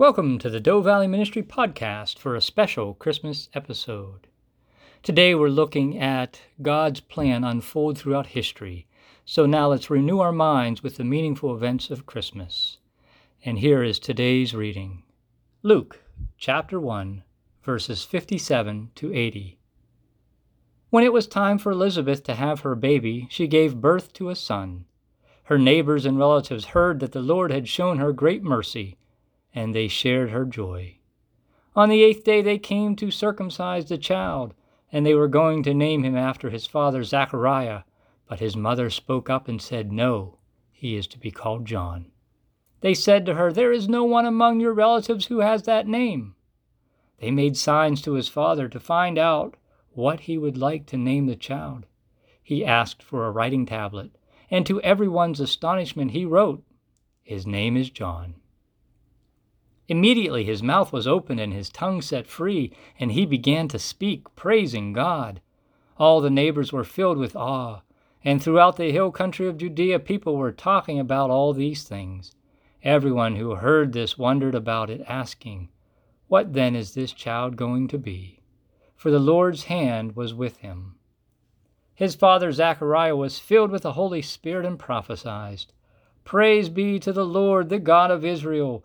Welcome to the Doe Valley Ministry podcast for a special Christmas episode. Today we're looking at God's plan unfold throughout history. So now let's renew our minds with the meaningful events of Christmas. And here is today's reading Luke chapter 1, verses 57 to 80. When it was time for Elizabeth to have her baby, she gave birth to a son. Her neighbors and relatives heard that the Lord had shown her great mercy and they shared her joy. On the eighth day they came to circumcise the child, and they were going to name him after his father Zechariah. But his mother spoke up and said, No, he is to be called John. They said to her, There is no one among your relatives who has that name. They made signs to his father to find out what he would like to name the child. He asked for a writing tablet, and to everyone's astonishment he wrote, His name is John. Immediately his mouth was opened and his tongue set free, and he began to speak, praising God. All the neighbors were filled with awe, and throughout the hill country of Judea people were talking about all these things. Everyone who heard this wondered about it, asking, What then is this child going to be? For the Lord's hand was with him. His father Zechariah was filled with the Holy Spirit and prophesied, Praise be to the Lord, the God of Israel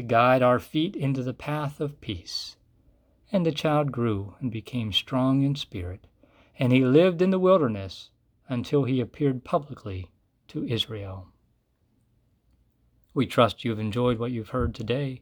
to guide our feet into the path of peace. And the child grew and became strong in spirit, and he lived in the wilderness until he appeared publicly to Israel. We trust you've enjoyed what you've heard today.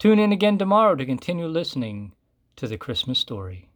Tune in again tomorrow to continue listening to the Christmas story.